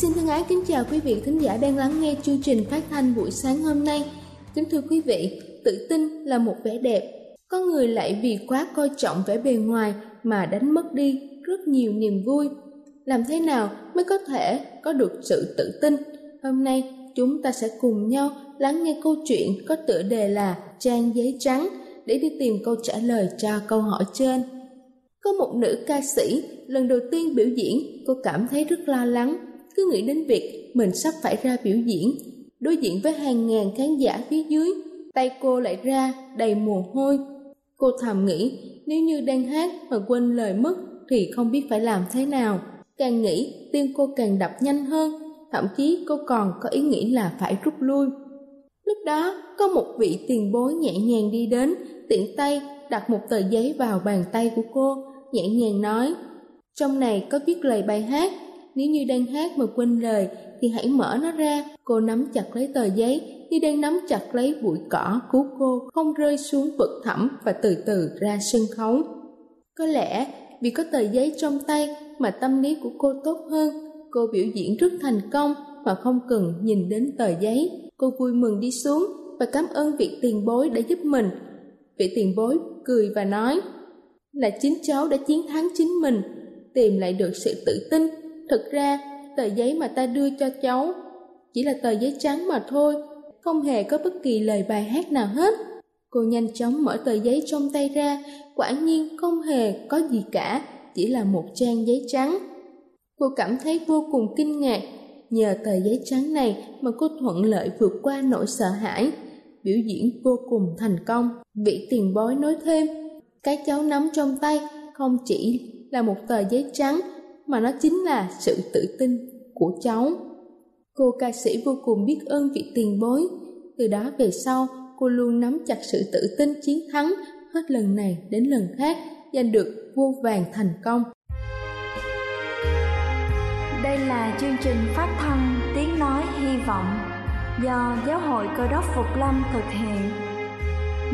Xin thân ái kính chào quý vị thính giả đang lắng nghe chương trình phát thanh buổi sáng hôm nay. Kính thưa quý vị, tự tin là một vẻ đẹp. Có người lại vì quá coi trọng vẻ bề ngoài mà đánh mất đi rất nhiều niềm vui. Làm thế nào mới có thể có được sự tự tin? Hôm nay chúng ta sẽ cùng nhau lắng nghe câu chuyện có tựa đề là Trang giấy trắng để đi tìm câu trả lời cho câu hỏi trên. Có một nữ ca sĩ lần đầu tiên biểu diễn, cô cảm thấy rất lo lắng cứ nghĩ đến việc mình sắp phải ra biểu diễn, đối diện với hàng ngàn khán giả phía dưới, tay cô lại ra đầy mồ hôi. Cô thầm nghĩ, nếu như đang hát mà quên lời mất thì không biết phải làm thế nào. Càng nghĩ, tim cô càng đập nhanh hơn, thậm chí cô còn có ý nghĩ là phải rút lui. Lúc đó, có một vị tiền bối nhẹ nhàng đi đến, tiện tay đặt một tờ giấy vào bàn tay của cô, nhẹ nhàng nói, trong này có viết lời bài hát nếu như đang hát mà quên lời thì hãy mở nó ra. Cô nắm chặt lấy tờ giấy như đang nắm chặt lấy bụi cỏ cứu cô không rơi xuống vực thẳm và từ từ ra sân khấu. Có lẽ vì có tờ giấy trong tay mà tâm lý của cô tốt hơn. Cô biểu diễn rất thành công mà không cần nhìn đến tờ giấy. Cô vui mừng đi xuống và cảm ơn vị tiền bối đã giúp mình. Vị tiền bối cười và nói là chính cháu đã chiến thắng chính mình, tìm lại được sự tự tin Thực ra, tờ giấy mà ta đưa cho cháu chỉ là tờ giấy trắng mà thôi, không hề có bất kỳ lời bài hát nào hết. Cô nhanh chóng mở tờ giấy trong tay ra, quả nhiên không hề có gì cả, chỉ là một trang giấy trắng. Cô cảm thấy vô cùng kinh ngạc, nhờ tờ giấy trắng này mà cô thuận lợi vượt qua nỗi sợ hãi, biểu diễn vô cùng thành công. Vị tiền bối nói thêm, cái cháu nắm trong tay không chỉ là một tờ giấy trắng mà nó chính là sự tự tin của cháu. Cô ca sĩ vô cùng biết ơn vị tiền bối, từ đó về sau cô luôn nắm chặt sự tự tin chiến thắng hết lần này đến lần khác giành được vô vàng thành công. Đây là chương trình phát thanh Tiếng Nói Hy Vọng do Giáo hội Cơ đốc Phục Lâm thực hiện.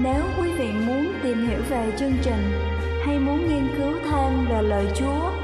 Nếu quý vị muốn tìm hiểu về chương trình hay muốn nghiên cứu thêm về lời Chúa,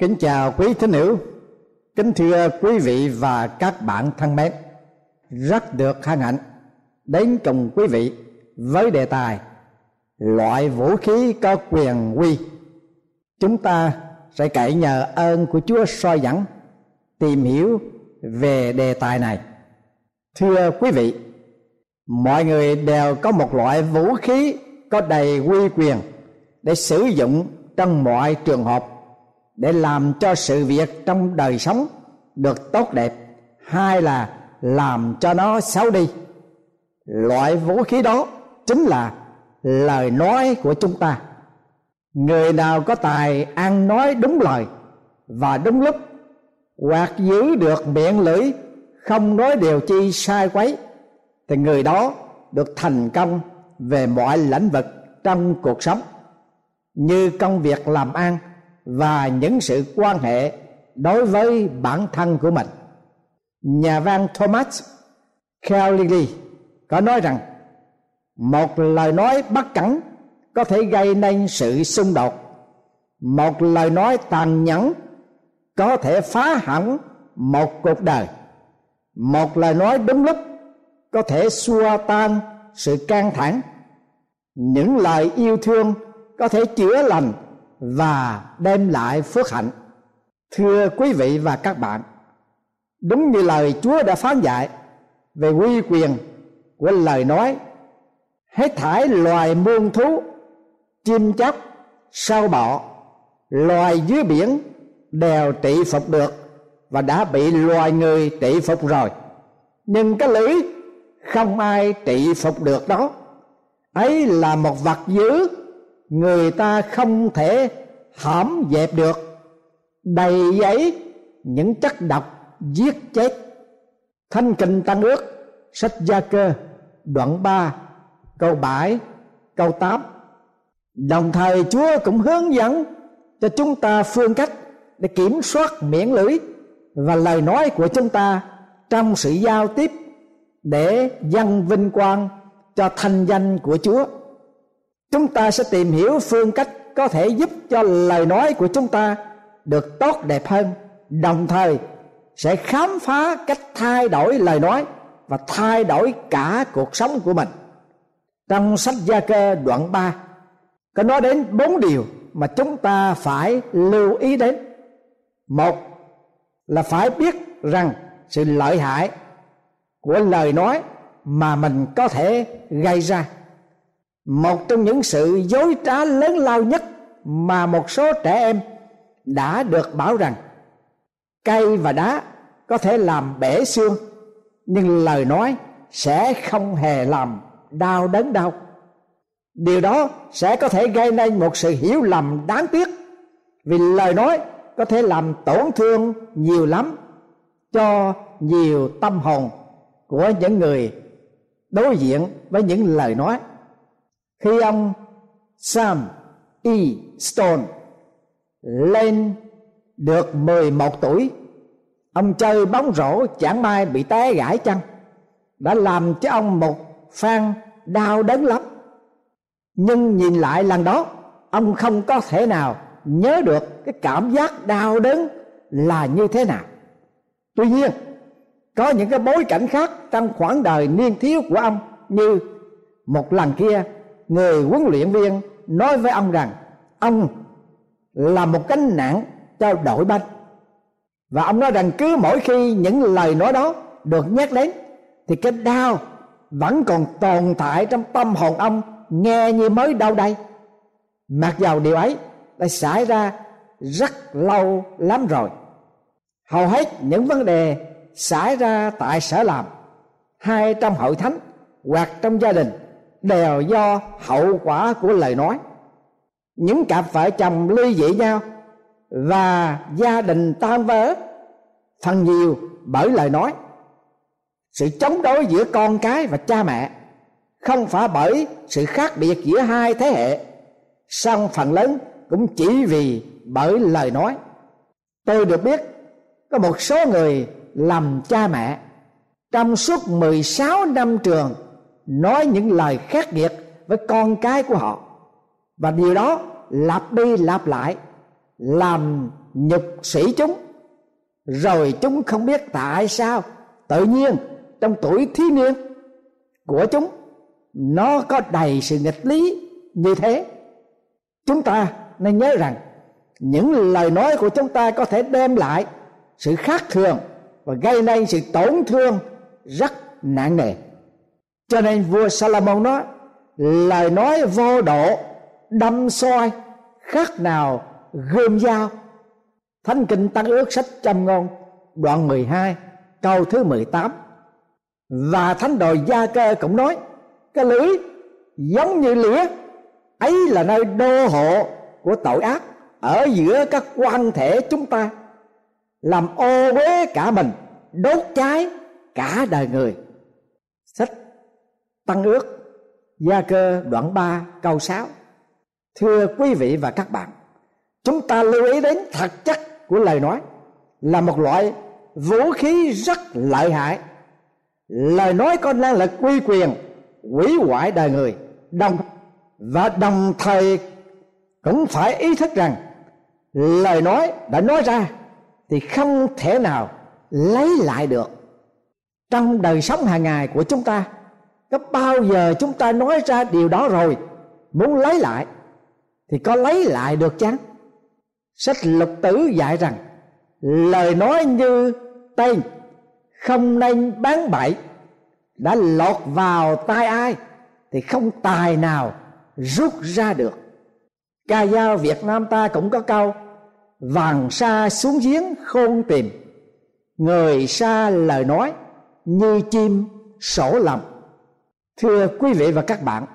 Kính chào quý thính hữu, kính thưa quý vị và các bạn thân mến. Rất được hân hạnh đến cùng quý vị với đề tài loại vũ khí có quyền quy. Chúng ta sẽ cậy nhờ ơn của Chúa soi dẫn tìm hiểu về đề tài này. Thưa quý vị, mọi người đều có một loại vũ khí có đầy quy quyền để sử dụng trong mọi trường hợp để làm cho sự việc trong đời sống được tốt đẹp. Hay là làm cho nó xấu đi. Loại vũ khí đó chính là lời nói của chúng ta. Người nào có tài ăn nói đúng lời và đúng lúc, hoặc giữ được miệng lưỡi, không nói điều chi sai quấy, thì người đó được thành công về mọi lĩnh vực trong cuộc sống, như công việc làm ăn và những sự quan hệ đối với bản thân của mình. Nhà văn thomas Carlyle có nói rằng, một lời nói bất cẩn có thể gây nên sự xung đột. Một lời nói tàn nhẫn có thể phá hỏng một cuộc đời. Một lời nói đúng lúc có thể xua tan sự căng thẳng. Những lời yêu thương có thể chữa lành và đem lại phước hạnh. Thưa quý vị và các bạn, đúng như lời chúa đã phán dạy về quy quyền của lời nói, hết thải loài muôn thú, chim chóc sao bọ, loài dưới biển đều trị phục được và đã bị loài người trị phục rồi. Nhưng cái lưới không ai trị phục được đó. Ấy là một vật dữ người ta không thể hãm dẹp được. Đầy giấy những chất độc giết chết. Thanh kinh tăng ước, sách gia cơ, đoạn 3 câu 7 câu 8 đồng thời Chúa cũng hướng dẫn cho chúng ta phương cách để kiểm soát miệng lưỡi và lời nói của chúng ta trong sự giao tiếp để dâng vinh quang cho thanh danh của Chúa. Chúng ta sẽ tìm hiểu phương cách có thể giúp cho lời nói của chúng ta được tốt đẹp hơn, đồng thời sẽ khám phá cách thay đổi lời nói và thay đổi cả cuộc sống của mình. Trong sách Gia Cơ đoạn 3 có nói đến bốn điều mà chúng ta phải lưu ý đến. Một là phải biết rằng sự lợi hại của lời nói mà mình có thể gây ra một trong những sự dối trá lớn lao nhất mà một số trẻ em đã được bảo rằng, cây và đá có thể làm bể xương, nhưng lời nói sẽ không hề làm đau đớn đau. Điều đó sẽ có thể gây nên một sự hiểu lầm đáng tiếc, vì lời nói có thể làm tổn thương nhiều lắm cho nhiều tâm hồn của những người đối diện với những lời nói khi ông Sam E. Stone lên được 11 tuổi, ông chơi bóng rổ chẳng may bị té gãy chân, đã làm cho ông một phan đau đớn lắm nhưng nhìn lại lần đó, ông không có thể nào nhớ được cái cảm giác đau đớn là như thế nào tuy nhiên, có những cái bối cảnh khác trong khoảng đời niên thiếu của ông như một lần kia người huấn luyện viên nói với ông rằng, ông là một cánh nặng cho đội banh. Và ông nói rằng, cứ mỗi khi những lời nói đó được nhắc đến, thì cái đau vẫn còn tồn tại trong tâm hồn ông, nghe như mới đâu đây. Mặc dầu điều ấy đã xảy ra rất lâu lắm rồi, hầu hết những vấn đề xảy ra tại sở làm hay trong hội thánh hoặc trong gia đình đều do hậu quả của lời nói. Những cặp vợ chồng ly dị nhau và gia đình tan vỡ, phần nhiều bởi lời nói. Sự chống đối giữa con cái và cha mẹ không phải bởi sự khác biệt giữa hai thế hệ, song phần lớn cũng chỉ vì bởi lời nói. Tôi được biết, có một số người làm cha mẹ trong suốt 16 năm trường nói những lời khắc nghiệt với con cái của họ. Và điều đó lặp đi lặp lại, làm nhục sĩ chúng. Rồi chúng không biết tại sao, tự nhiên trong tuổi thiếu niên của chúng, nó có đầy sự nghịch lý như thế. Chúng ta nên nhớ rằng, những lời nói của chúng ta có thể đem lại sự khác thường và gây nên sự tổn thương rất nặng nề cho nên vua Salomon nói, lời nói vô độ, đâm soi, khác nào gươm dao. Thánh kinh tăng ước sách trăm ngôn, đoạn 12 câu thứ 18 và thánh đồ gia cơ cũng nói, cái lưỡi giống như lửa, ấy là nơi đô hộ của tội ác ở giữa các quan thể chúng ta, làm ô uế cả mình, đốt cháy cả đời người. Sách tăng ước, gia cơ đoạn 3 câu 6 thưa quý vị và các bạn, chúng ta lưu ý đến thật chất của lời nói là một loại vũ khí rất lợi hại. Lời nói có năng lực quy quyền hủy hoại đời người. Đồng, và đồng thời cũng phải ý thức rằng lời nói đã nói ra thì không thể nào lấy lại được. Trong đời sống hàng ngày của chúng ta có bao giờ chúng ta nói ra điều đó rồi? Muốn lấy lại, thì có lấy lại được chăng? Sách lục tử dạy rằng, lời nói như tên không nên bán bậy. Đã lọt vào tai ai, thì không tài nào rút ra được. Ca dao việt nam ta cũng có câu, vàng xa xuống giếng khôn tìm, người xa lời nói như chim sổ lòng thưa quý vị và các bạn,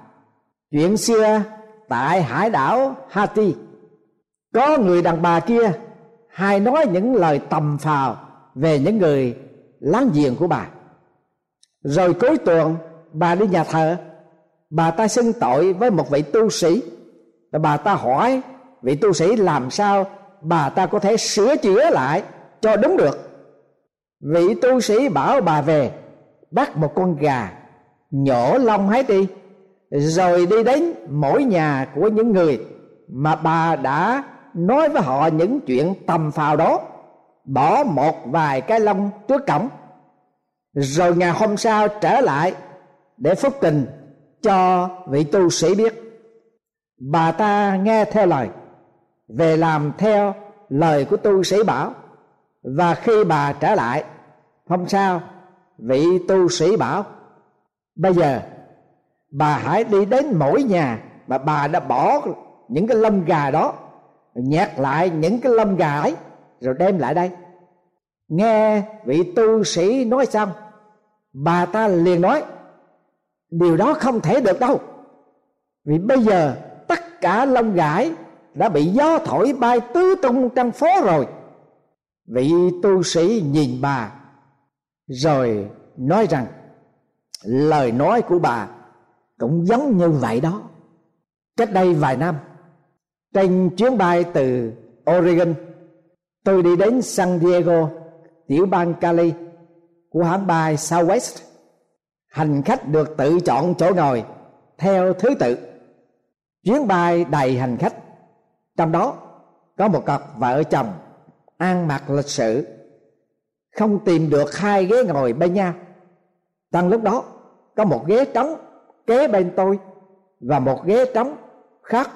chuyện xưa tại hải đảo Hati có người đàn bà kia hay nói những lời tầm phào về những người láng giềng của bà. Rồi cuối tuần, bà đi nhà thờ, bà ta xưng tội với một vị tu sĩ. Và bà ta hỏi vị tu sĩ làm sao bà ta có thể sửa chữa lại cho đúng được. Vị tu sĩ bảo bà về, bắt một con gà nhổ lông hết đi, rồi đi đến mỗi nhà của những người mà bà đã nói với họ những chuyện tầm phào đó, bỏ một vài cái lông trước cổng. Rồi ngày hôm sau trở lại để phúc tình cho vị tu sĩ biết. Bà ta nghe theo lời, về làm theo lời của tu sĩ bảo. Và khi bà trở lại, hôm sau vị tu sĩ bảo bây giờ, bà hãy đi đến mỗi nhà mà bà đã bỏ những cái lông gà đó nhặt lại những cái lông gà ấy, rồi đem lại đây. Nghe vị tu sĩ nói xong, bà ta liền nói, điều đó không thể được đâu, vì bây giờ tất cả lông gãi đã bị gió thổi bay tứ tung trong phố rồi. Vị tu sĩ nhìn bà, rồi nói rằng lời nói của bà cũng giống như vậy đó. Cách đây vài năm, trên chuyến bay từ Oregon, tôi đi đến San Diego, tiểu bang Cali, của hãng bay Southwest. Hành khách được tự chọn chỗ ngồi theo thứ tự. Chuyến bay đầy hành khách, trong đó có một cặp vợ chồng ăn mặc lịch sự, không tìm được hai ghế ngồi bên nhau. Trong lúc đó có một ghế trống kế bên tôi và một ghế trống khác,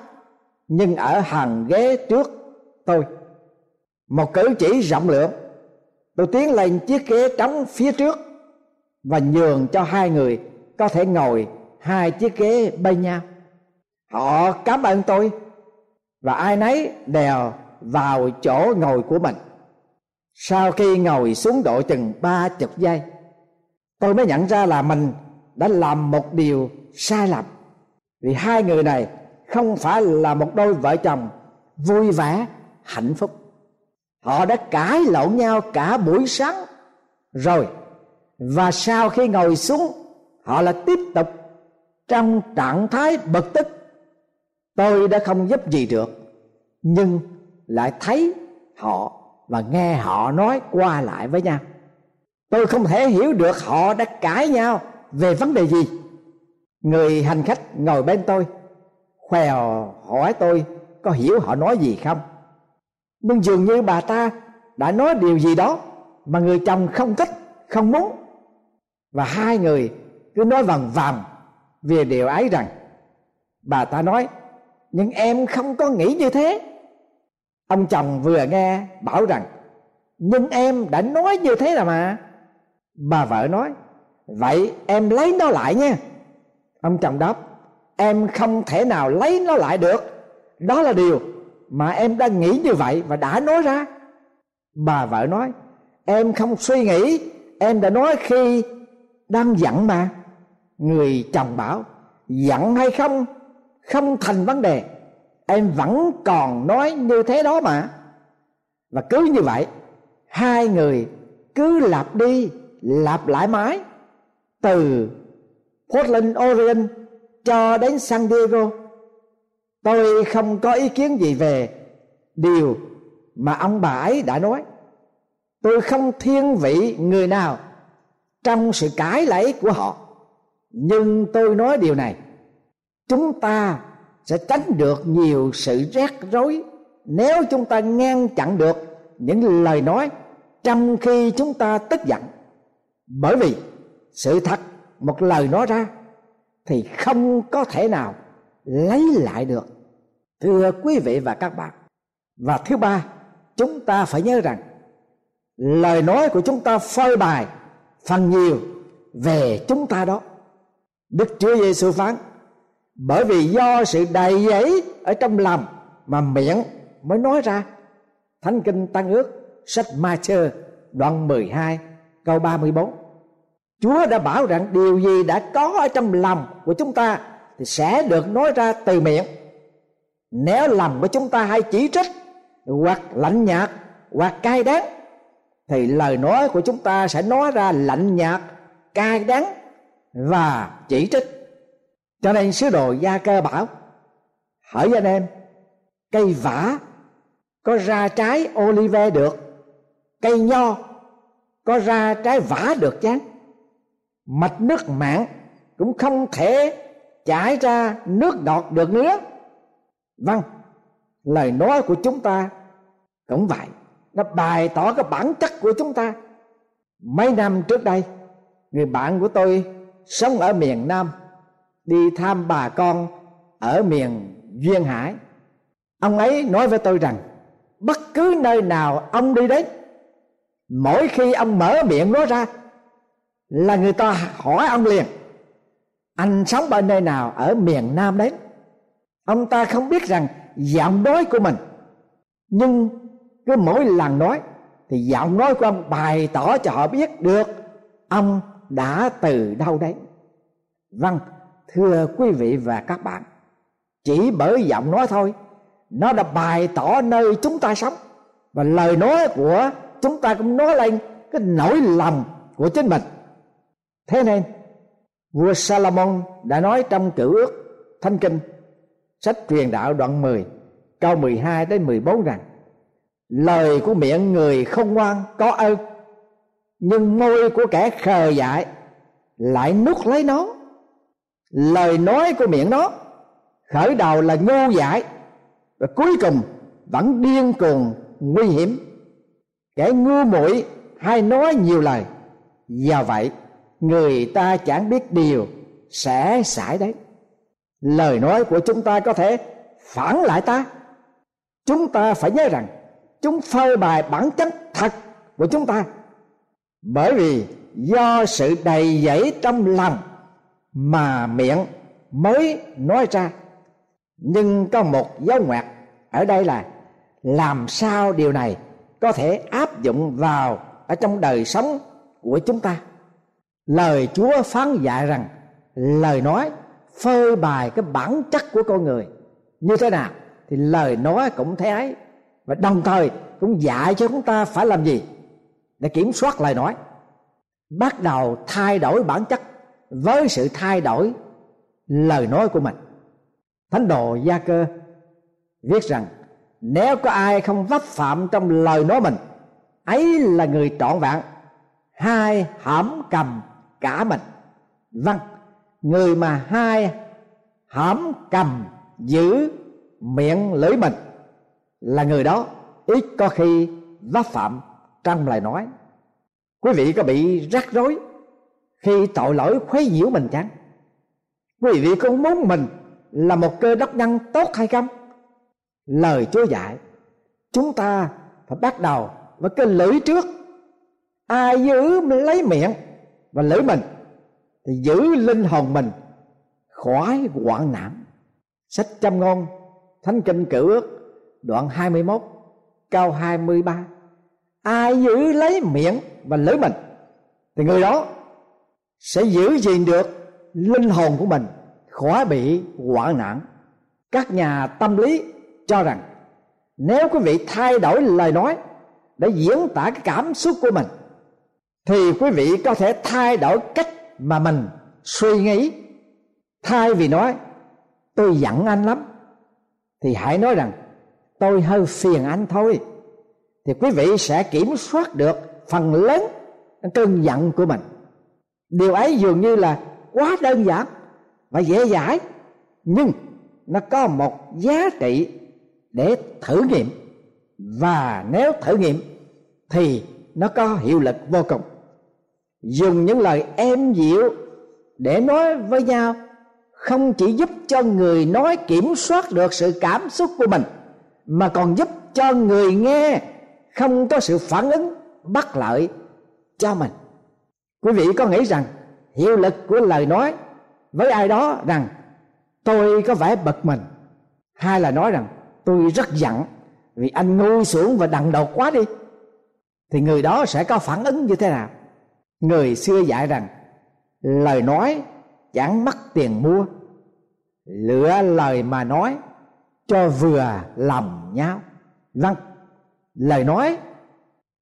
nhưng ở hàng ghế trước tôi. Một cử chỉ rộng lượng, tôi tiến lên chiếc ghế trống phía trước và nhường cho hai người có thể ngồi hai chiếc ghế bên nhau. Họ cảm ơn tôi và ai nấy đều vào chỗ ngồi của mình. Sau khi ngồi xuống độ chừng ba chục giây, tôi mới nhận ra là mình đã làm một điều sai lầm. Vì hai người này không phải là một đôi vợ chồng vui vẻ, hạnh phúc. Họ đã cãi lộn nhau cả buổi sáng. Rồi, và sau khi ngồi xuống, họ là tiếp tục trong trạng thái bực tức. Tôi đã không giúp gì được, nhưng lại thấy họ và nghe họ nói qua lại với nhau. Tôi không thể hiểu được họ đã cãi nhau về vấn đề gì? Người hành khách ngồi bên tôi, khèo hỏi tôi có hiểu họ nói gì không? Nhưng dường như bà ta đã nói điều gì đó mà người chồng không thích, không muốn. Và hai người cứ nói vằn vòng về điều ấy rằng, bà ta nói, nhưng em không có nghĩ như thế. Ông chồng vừa nghe bảo rằng, nhưng em đã nói như thế là mà. Bà vợ nói vậy em lấy nó lại nha. Ông chồng đáp, em không thể nào lấy nó lại được. Đó là điều mà em đang nghĩ như vậy và đã nói ra. Bà vợ nói, em không suy nghĩ, em đã nói khi đang giận mà. Người chồng bảo, giận hay không không thành vấn đề. Em vẫn còn nói như thế đó mà. Và cứ như vậy, hai người cứ lặp đi, lặp lại mãi từ Portland, Oregon cho đến San Diego. Tôi không có ý kiến gì về điều mà ông bà ấy đã nói. Tôi không thiên vị người nào trong sự cãi lấy của họ. Nhưng tôi nói điều này chúng ta sẽ tránh được nhiều sự rắc rối nếu chúng ta ngăn chặn được những lời nói trong khi chúng ta tức giận. Bởi vì sự thật, một lời nói ra, thì không có thể nào lấy lại được. Thưa quý vị và các bạn, và thứ ba, chúng ta phải nhớ rằng, lời nói của chúng ta phơi bài phần nhiều về chúng ta đó. Đức chúa giêsu phán, bởi vì do sự đầy dẫy ở trong lòng mà miệng mới nói ra. Thánh kinh tăng ước, sách ma chơ đoạn 12 câu 34 Chúa đã bảo rằng điều gì đã có ở trong lòng của chúng ta thì sẽ được nói ra từ miệng. Nếu lòng của chúng ta hay chỉ trích hoặc lạnh nhạt hoặc cay đắng, thì lời nói của chúng ta sẽ nói ra lạnh nhạt, cay đắng và chỉ trích. Cho nên sứ đồ gia cơ bảo hỏi anh em, cây vả có ra trái olive được, cây nho có ra trái vả được chán mạch nước mạng cũng không thể chảy ra nước ngọt được nữa. Vâng lời nói của chúng ta cũng vậy. Nó bày tỏ cái bản chất của chúng ta. Mấy năm trước đây, người bạn của tôi sống ở miền nam, đi thăm bà con ở miền duyên hải. Ông ấy nói với tôi rằng, bất cứ nơi nào ông đi đến mỗi khi ông mở miệng nói ra là người ta hỏi ông liền, anh sống ở nơi nào ở miền nam đấy? Ông ta không biết rằng giọng nói của mình, nhưng cứ mỗi lần nói thì giọng nói của ông bày tỏ cho họ biết được ông đã từ đâu đấy. Vâng thưa quý vị và các bạn, chỉ bởi giọng nói thôi, nó đã bày tỏ nơi chúng ta sống. Và lời nói của chúng ta cũng nói lên cái nỗi lòng của chính mình thế nên, vua Salomon đã nói trong cựu ước thánh kinh, sách truyền đạo đoạn 10 câu 12 đến 14 rằng, lời của miệng người không ngoan có ơn, nhưng môi của kẻ khờ dại lại nuốt lấy nó. Lời nói của miệng nó khởi đầu là ngu dại, và cuối cùng vẫn điên cuồng, nguy hiểm. Kẻ ngu muội hay nói nhiều lời, do vậy người ta chẳng biết điều sẽ xảy đấy lời nói của chúng ta có thể phản lại ta. Chúng ta phải nhớ rằng chúng phơi bày bản chất thật của chúng ta. Bởi vì do sự đầy dẫy trong lòng mà miệng mới nói ra. Nhưng có một dấu ngoặc ở đây là làm sao điều này có thể áp dụng vào ở trong đời sống của chúng ta? Lời chúa phán dạy rằng, lời nói phơi bày cái bản chất của con người. Như thế nào? Thì lời nói cũng thế ấy. Và đồng thời cũng dạy cho chúng ta phải làm gì? Để kiểm soát lời nói. Bắt đầu thay đổi bản chất với sự thay đổi lời nói của mình. Thánh đồ gia cơ viết rằng, nếu có ai không vấp phạm trong lời nói mình, ấy là người trọn vẹn. Hai hãm cầm cả mình. Vâng người mà hai hãm cầm giữ miệng lưỡi mình là người đó, ít có khi vấp phạm trong lời nói. Quý vị có bị rắc rối khi tội lỗi khuấy nhiễu mình chăng? Quý vị có muốn mình là một cơ đốc nhân tốt hay không? Lời chúa dạy, chúng ta phải bắt đầu với cái lưỡi trước. Ai giữ lấy miệng và lấy mình, thì giữ linh hồn mình khỏi hoạn nạn. Sách trăm ngôn, thánh kinh cử ước, đoạn 21 câu 23 ai giữ lấy miệng và lưỡi mình, thì người đó sẽ giữ gìn được linh hồn của mình khỏi bị hoạn nạn. Các nhà tâm lý cho rằng, nếu quý vị thay đổi lời nói để diễn tả cái cảm xúc của mình thì quý vị có thể thay đổi cách mà mình suy nghĩ. Thay vì nói, tôi giận anh lắm, thì hãy nói rằng, tôi hơi phiền anh thôi. Thì quý vị sẽ kiểm soát được phần lớn cơn giận của mình. Điều ấy dường như là quá đơn giản và dễ dãi, nhưng nó có một giá trị để thử nghiệm. Và nếu thử nghiệm, thì nó có hiệu lực vô cùng. Dùng những lời êm dịu để nói với nhau không chỉ giúp cho người nói kiểm soát được sự cảm xúc của mình, mà còn giúp cho người nghe không có sự phản ứng bất lợi cho mình. Quý vị có nghĩ rằng hiệu lực của lời nói với ai đó rằng tôi có vẻ bực mình, hay là nói rằng tôi rất giận vì anh ngu xuống và đằng đầu quá đi? Thì người đó sẽ có phản ứng như thế nào? Người xưa dạy rằng, lời nói chẳng mất tiền mua lựa lời mà nói cho vừa lòng nhau. Vâng lời nói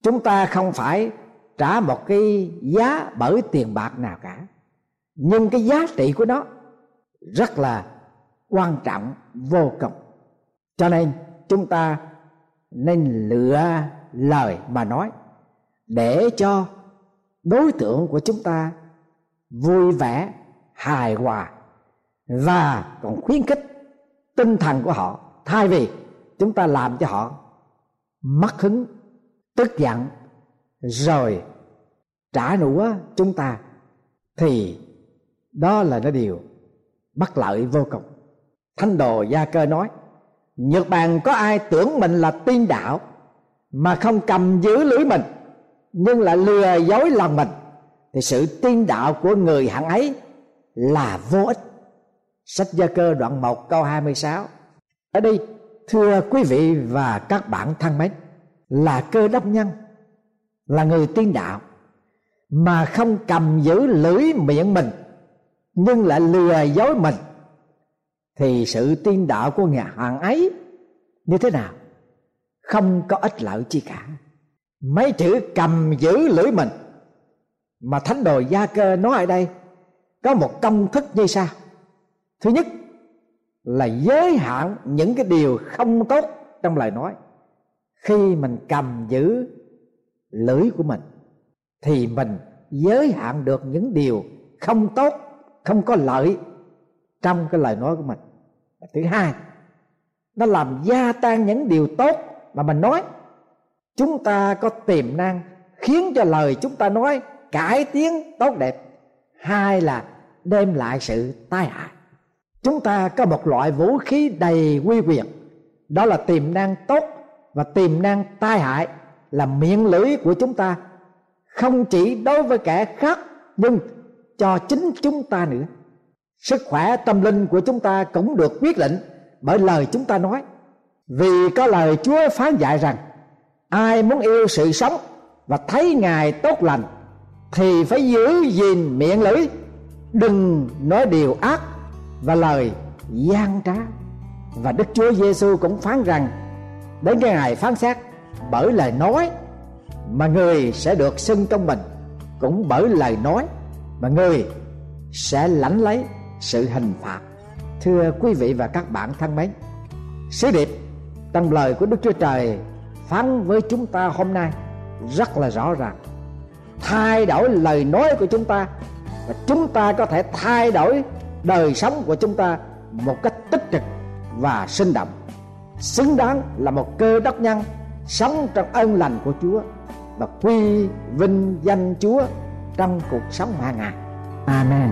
chúng ta không phải trả một cái giá bởi tiền bạc nào cả, nhưng cái giá trị của nó rất là quan trọng, vô cùng. Cho nên chúng ta nên lựa lời mà nói, để cho đối tượng của chúng ta vui vẻ, hài hòa và còn khuyến khích tinh thần của họ. Thay vì chúng ta làm cho họ mất hứng, tức giận, rồi trả đũa chúng ta, thì đó là nó điều bất lợi vô cùng. Thánh đồ gia cơ nói, nhật bản có ai tưởng mình là tiên đạo mà không cầm giữ lưỡi mình, nhưng lại lừa dối lòng mình, thì sự tiên đạo của người hạng ấy là vô ích. Sách gia cơ đoạn 1 câu 26 ở đây, thưa quý vị và các bạn thân mến, là cơ đốc nhân, là người tiên đạo, mà không cầm giữ lưỡi miệng mình, nhưng lại lừa dối mình, thì sự tiên đạo của nhà hàng ấy như thế nào? Không có ích lợi chi cả. Mấy chữ cầm giữ lưỡi mình. Mà thánh đồ gia cơ nói ở đây, có một công thức như sau. Thứ nhất là giới hạn những cái điều không tốt trong lời nói. Khi mình cầm giữ lưỡi của mình, thì mình giới hạn được những điều không tốt, không có lợi trong cái lời nói của mình. Thứ hai, nó làm gia tăng những điều tốt mà mình nói, chúng ta có tiềm năng khiến cho lời chúng ta nói cải tiến tốt đẹp. Hai là đem lại sự tai hại. Chúng ta có một loại vũ khí đầy quy quyền. Đó là tiềm năng tốt và tiềm năng tai hại là miệng lưỡi của chúng ta. Không chỉ đối với kẻ khác, nhưng cho chính chúng ta nữa. Sức khỏe, tâm linh của chúng ta cũng được quyết định bởi lời chúng ta nói vì có lời chúa phán dạy rằng, ai muốn yêu sự sống và thấy ngài tốt lành, thì phải giữ gìn miệng lưỡi, đừng nói điều ác và lời gian trá. Và đức chúa giêsu cũng phán rằng, đến cái ngày phán xét, bởi lời nói mà người sẽ được xưng trong mình, cũng bởi lời nói mà người sẽ lãnh lấy sự hình phạt. Thưa quý vị và các bạn thân mến, sứ điệp trong lời của đức chúa trời phán với chúng ta hôm nay rất là rõ ràng thay đổi lời nói của chúng ta và chúng ta có thể thay đổi đời sống của chúng ta một cách tích cực và sinh động xứng đáng là một cơ đốc nhân sống trong ơn lành của Chúa và quy vinh danh Chúa trong cuộc sống hàng ngày. Amen.